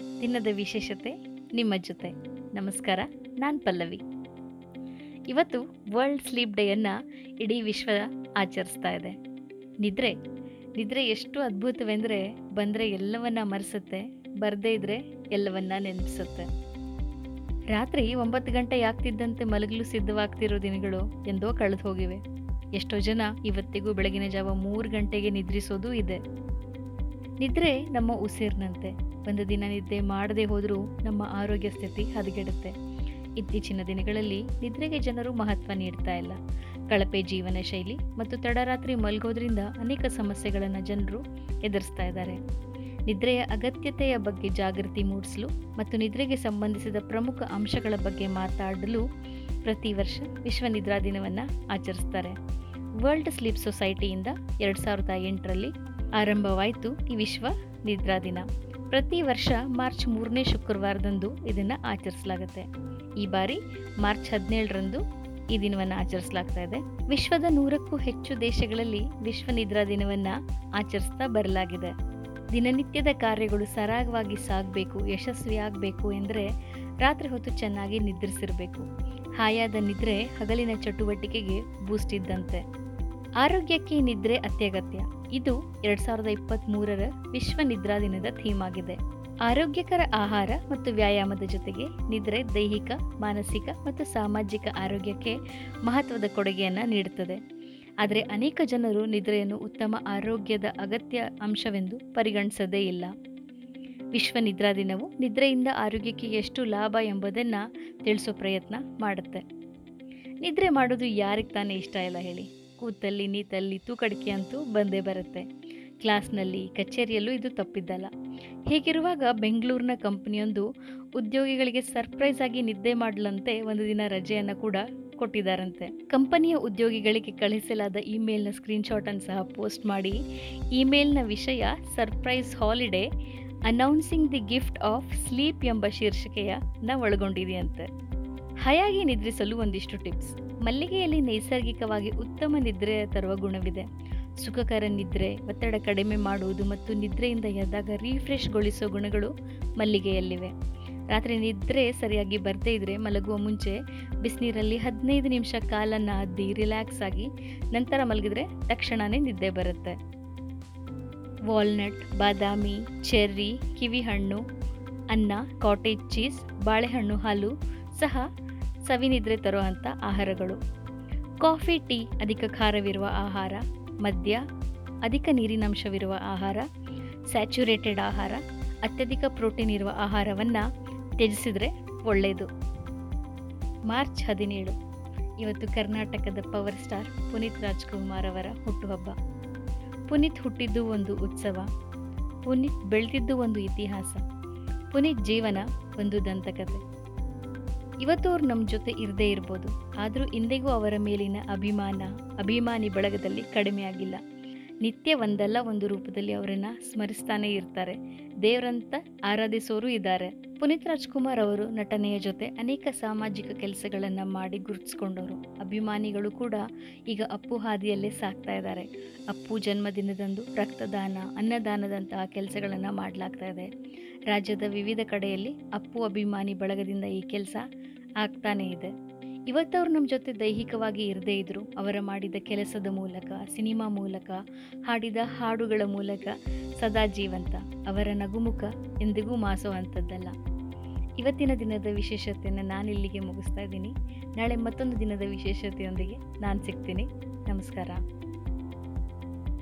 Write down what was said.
ದಿನದ ವಿಶೇಷತೆ ನಿಮ್ಮ ಜೊತೆ. ನಮಸ್ಕಾರ, ನಾನು ಪಲ್ಲವಿ. ಇವತ್ತು ವರ್ಲ್ಡ್ ಸ್ಲೀಪ್ ಡೇಯನ್ನು ಇಡೀ ವಿಶ್ವ ಆಚರಿಸ್ತಾ ಇದೆ. ನಿದ್ರೆ ನಿದ್ರೆ ಎಷ್ಟು ಅದ್ಭುತವೆಂದರೆ ಬಂದರೆ ಎಲ್ಲವನ್ನ ಮರೆಸುತ್ತೆ, ಬರದೇ ಇದ್ರೆ ಎಲ್ಲವನ್ನ ನೆನಪಿಸುತ್ತೆ. ರಾತ್ರಿ ಒಂಬತ್ತು ಗಂಟೆ ಆಗ್ತಿದ್ದಂತೆ ಮಲಗಲು ಸಿದ್ಧವಾಗ್ತಿರೋ ದಿನಗಳು ಎಂದೋ ಕಳೆದು ಹೋಗಿವೆ. ಎಷ್ಟೋ ಜನ ಇವತ್ತಿಗೂ ಬೆಳಗಿನ ಜಾವ ಮೂರು ಗಂಟೆಗೆ ನಿದ್ರಿಸೋದು ಇದೆ. ನಿದ್ರೆ ನಮ್ಮ ಉಸಿರಿನಂತೆ. ಒಂದು ದಿನ ನಿದ್ದೆ ಮಾಡದೆ ಹೋದರೂ ನಮ್ಮ ಆರೋಗ್ಯ ಸ್ಥಿತಿ ಹದಗೆಡುತ್ತೆ. ಇತ್ತೀಚಿನ ದಿನಗಳಲ್ಲಿ ನಿದ್ರೆಗೆ ಜನರು ಮಹತ್ವ ನೀಡ್ತಾ ಇಲ್ಲ. ಕಳಪೆ ಜೀವನ ಶೈಲಿ ಮತ್ತು ತಡರಾತ್ರಿ ಮಲಗೋದ್ರಿಂದ ಅನೇಕ ಸಮಸ್ಯೆಗಳನ್ನು ಜನರು ಎದುರಿಸ್ತಾ ಇದ್ದಾರೆ. ನಿದ್ರೆಯ ಅಗತ್ಯತೆಯ ಬಗ್ಗೆ ಜಾಗೃತಿ ಮೂಡಿಸಲು ಮತ್ತು ನಿದ್ರೆಗೆ ಸಂಬಂಧಿಸಿದ ಪ್ರಮುಖ ಅಂಶಗಳ ಬಗ್ಗೆ ಮಾತಾಡಲು ಪ್ರತಿ ವರ್ಷ ವಿಶ್ವ ನಿದ್ರಾ ದಿನವನ್ನು ಆಚರಿಸ್ತಾರೆ. ವರ್ಲ್ಡ್ ಸ್ಲೀಪ್ ಸೊಸೈಟಿಯಿಂದ ಎರಡು ಸಾವಿರದ ಎಂಟರಲ್ಲಿ ಆರಂಭವಾಯಿತು ಈ ವಿಶ್ವ ನಿದ್ರಾ ದಿನ. ಪ್ರತಿ ವರ್ಷ ಮಾರ್ಚ್ ಮೂರನೇ ಶುಕ್ರವಾರದಂದು ಇದನ್ನು ಆಚರಿಸಲಾಗುತ್ತೆ. ಈ ಬಾರಿ ಮಾರ್ಚ್ ಹದಿನೇಳರಂದು ಈ ದಿನವನ್ನು ಆಚರಿಸಲಾಗ್ತಾ ಇದೆ. ವಿಶ್ವದ ನೂರಕ್ಕೂ ಹೆಚ್ಚು ದೇಶಗಳಲ್ಲಿ ವಿಶ್ವ ನಿದ್ರಾ ದಿನವನ್ನು ಆಚರಿಸ್ತಾ ಬರಲಾಗಿದೆ. ದಿನನಿತ್ಯದ ಕಾರ್ಯಗಳು ಸರಾಗವಾಗಿ ಸಾಗಬೇಕು ಯಶಸ್ವಿಯಾಗಬೇಕು ಎಂದರೆ ರಾತ್ರಿ ಹೊತ್ತು ಚೆನ್ನಾಗಿ ನಿದ್ರಿಸಿರಬೇಕು. ಹಾಯಾದ ನಿದ್ರೆ ಹಗಲಿನ ಚಟುವಟಿಕೆಗೆ ಬೂಸ್ಟ್ ಇದ್ದಂತೆ. ಆರೋಗ್ಯಕ್ಕೆ ನಿದ್ರೆ ಅತ್ಯಗತ್ಯ. ಇದು ಎರಡ್ ಸಾವಿರದ ಇಪ್ಪತ್ತ್ ಮೂರರ ವಿಶ್ವ ನಿದ್ರಾ ದಿನದ ಥೀಮ್ ಆಗಿದೆ. ಆರೋಗ್ಯಕರ ಆಹಾರ ಮತ್ತು ವ್ಯಾಯಾಮದ ಜೊತೆಗೆ ನಿದ್ರೆ ದೈಹಿಕ, ಮಾನಸಿಕ ಮತ್ತು ಸಾಮಾಜಿಕ ಆರೋಗ್ಯಕ್ಕೆ ಮಹತ್ವದ ಕೊಡುಗೆಯನ್ನು ನೀಡುತ್ತದೆ. ಆದರೆ ಅನೇಕ ಜನರು ನಿದ್ರೆಯನ್ನು ಉತ್ತಮ ಆರೋಗ್ಯದ ಅಗತ್ಯ ಅಂಶವೆಂದು ಪರಿಗಣಿಸದೇ ಇಲ್ಲ. ವಿಶ್ವ ನಿದ್ರಾ ದಿನವು ನಿದ್ರೆಯಿಂದ ಆರೋಗ್ಯಕ್ಕೆ ಎಷ್ಟು ಲಾಭ ಎಂಬುದನ್ನು ತಿಳಿಸೋ ಪ್ರಯತ್ನ ಮಾಡುತ್ತೆ. ನಿದ್ರೆ ಮಾಡೋದು ಯಾರಿಗೆ ತಾನೇ ಇಷ್ಟ ಇಲ್ಲ ಹೇಳಿ. ಕೂತಲ್ಲಿ ನೀತಲ್ಲಿ ತೂಕಡಿಕೆ ಅಂತೂ ಬಂದೇ ಬರುತ್ತೆ. ಕ್ಲಾಸ್ನಲ್ಲಿ, ಕಚೇರಿಯಲ್ಲೂ ಇದು ತಪ್ಪಿದ್ದಲ್ಲ. ಹೀಗಿರುವಾಗ ಬೆಂಗಳೂರಿನ ಕಂಪ್ನಿಯೊಂದು ಉದ್ಯೋಗಿಗಳಿಗೆ ಸರ್ಪ್ರೈಸ್ ಆಗಿ ನಿದ್ದೆ ಮಾಡಲಂತೆ ಒಂದು ದಿನ ರಜೆಯನ್ನು ಕೂಡ ಕೊಟ್ಟಿದ್ದಾರಂತೆ ಕಂಪನಿಯ ಉದ್ಯೋಗಿಗಳಿಗೆ ಕಳಿಸಲಾದ ಇಮೇಲ್ನ ಸ್ಕ್ರೀನ್ಶಾಟನ್ನು ಸಹ ಪೋಸ್ಟ್ ಮಾಡಿ, ಇಮೇಲ್ನ ವಿಷಯ surprise holiday announcing the gift of sleep ಎಂಬ ಶೀರ್ಷಿಕೆಯನ್ನ ಒಳಗೊಂಡಿದೆಯಂತೆ. ಹಯಾಗಿ ನಿದ್ರಿಸಲು ಒಂದಿಷ್ಟು ಟಿಪ್ಸ್. ಮಲ್ಲಿಗೆಯಲ್ಲಿ ನೈಸರ್ಗಿಕವಾಗಿ ಉತ್ತಮ ನಿದ್ರೆ ತರುವ ಗುಣವಿದೆ. ಸುಖಕರ ನಿದ್ರೆ, ಒತ್ತಡ ಕಡಿಮೆ ಮಾಡುವುದು ಮತ್ತು ನಿದ್ರೆಯಿಂದ ಎದ್ದಾಗ ರೀಫ್ರೆಶ್ಗೊಳಿಸೋ ಗುಣಗಳು ಮಲ್ಲಿಗೆಯಲ್ಲಿವೆ. ರಾತ್ರಿ ನಿದ್ರೆ ಸರಿಯಾಗಿ ಬರದೇ ಇದ್ರೆ ಮಲಗುವ ಮುಂಚೆ ಬಿಸಿನೀರಲ್ಲಿ ಹದಿನೈದು ನಿಮಿಷ ಕಾಲನ್ನು ಅದ್ದಿ ರಿಲ್ಯಾಕ್ಸ್ ಆಗಿ ನಂತರ ಮಲಗಿದ್ರೆ ತಕ್ಷಣವೇ ನಿದ್ದೆ ಬರುತ್ತೆ. ವಾಲ್ನಟ್, ಬಾದಾಮಿ, ಚೆರ್ರಿ, ಕಿವಿಹಣ್ಣು, ಅನ್ನ, ಕಾಟೇಜ್ ಚೀಸ್, ಬಾಳೆಹಣ್ಣು ಹಾಲು ಸಹ ಸವಿನಿದ್ರೆ ತರುವಂಥ ಆಹಾರಗಳು. ಕಾಫಿ, ಟೀ ಅಧಿಕ ಖಾರವಿರುವ ಆಹಾರ. ಮದ್ಯ ಅಧಿಕ ನೀರಿನಂಶವಿರುವ ಆಹಾರ. ಸ್ಯಾಚುರೇಟೆಡ್ ಆಹಾರ. ಅತ್ಯಧಿಕ ಪ್ರೋಟೀನ್ ಇರುವ ಆಹಾರವನ್ನು ತ್ಯಜಿಸಿದರೆ ಒಳ್ಳೆಯದು ಮಾರ್ಚ್ ಹದಿನೇಳು. ಇವತ್ತು ಕರ್ನಾಟಕದ ಪವರ್ ಸ್ಟಾರ್ ಪುನೀತ್ ರಾಜ್ಕುಮಾರ್ ಅವರ ಹುಟ್ಟುಹಬ್ಬ. ಪುನೀತ್ ಹುಟ್ಟಿದ್ದು ಒಂದು ಉತ್ಸವ. ಪುನೀತ್ ಬೆಳೆದಿದ್ದು ಒಂದು ಇತಿಹಾಸ. ಪುನೀತ್ ಜೀವನ ಒಂದು ದಂತಕತೆ ಇವತ್ತು ಅವ್ರು ನಮ್ಮ ಜೊತೆ ಇರದೇ ಇರ್ಬೋದು. ಆದರೂ ಇಂದಿಗೂ ಅವರ ಮೇಲಿನ ಅಭಿಮಾನ, ಅಭಿಮಾನಿ ಬಳಗದಲ್ಲಿ ಕಡಿಮೆ ಆಗಿಲ್ಲ ನಿತ್ಯ ಒಂದಲ್ಲ ಒಂದು ರೂಪದಲ್ಲಿ ಅವರನ್ನು ಸ್ಮರಿಸ್ತಾನೆ ಇರ್ತಾರೆ. ದೇವರಂತ ಆರಾಧಿಸೋರು ಇದ್ದಾರೆ. ಪುನೀತ್ ರಾಜ್ಕುಮಾರ್ ಅವರು ನಟನೆಯ ಜೊತೆ ಅನೇಕ ಸಾಮಾಜಿಕ ಕೆಲಸಗಳನ್ನು ಮಾಡಿ ಗುರುತಿಸ್ಕೊಂಡವರು. ಅಭಿಮಾನಿಗಳು ಕೂಡ ಈಗ ಅಪ್ಪು ಹಾದಿಯಲ್ಲೇ ಸಾಕ್ತಾ ಇದ್ದಾರೆ. ಅಪ್ಪು ಜನ್ಮದಿನದಂದು ರಕ್ತದಾನ ಅನ್ನದಾನದಂತಹ ಕೆಲಸಗಳನ್ನು ಮಾಡಲಾಗ್ತಾ ಇದೆ. ರಾಜ್ಯದ ವಿವಿಧ ಕಡೆಯಲ್ಲಿ ಅಪ್ಪು ಅಭಿಮಾನಿ ಬಳಗದಿಂದ ಈ ಕೆಲಸ ಆಗ್ತಾನೇ ಇದೆ. ಇವತ್ತವ್ರು ನಮ್ಮ ಜೊತೆ ದೈಹಿಕವಾಗಿ ಇರದೇ ಇದ್ರು. ಅವರ ಮಾಡಿದ ಕೆಲಸದ ಮೂಲಕ, ಸಿನಿಮಾ ಮೂಲಕ, ಹಾಡಿದ ಹಾಡುಗಳ ಮೂಲಕ ಸದಾ ಜೀವಂತ. ಅವರ ನಗುಮುಖ ಎಂದಿಗೂ ಮಾಸುವಂಥದ್ದಲ್ಲ ಇವತ್ತಿನ ದಿನದ ವಿಶೇಷತೆಯನ್ನು ನಾನು ಇಲ್ಲಿಗೆ ಮುಗಿಸ್ತಾ ಇದ್ದೀನಿ. ನಾಳೆ ಮತ್ತೊಂದು ದಿನದ ವಿಶೇಷತೆಯೊಂದಿಗೆ ನಾನು ಸಿಗ್ತೀನಿ. ನಮಸ್ಕಾರ.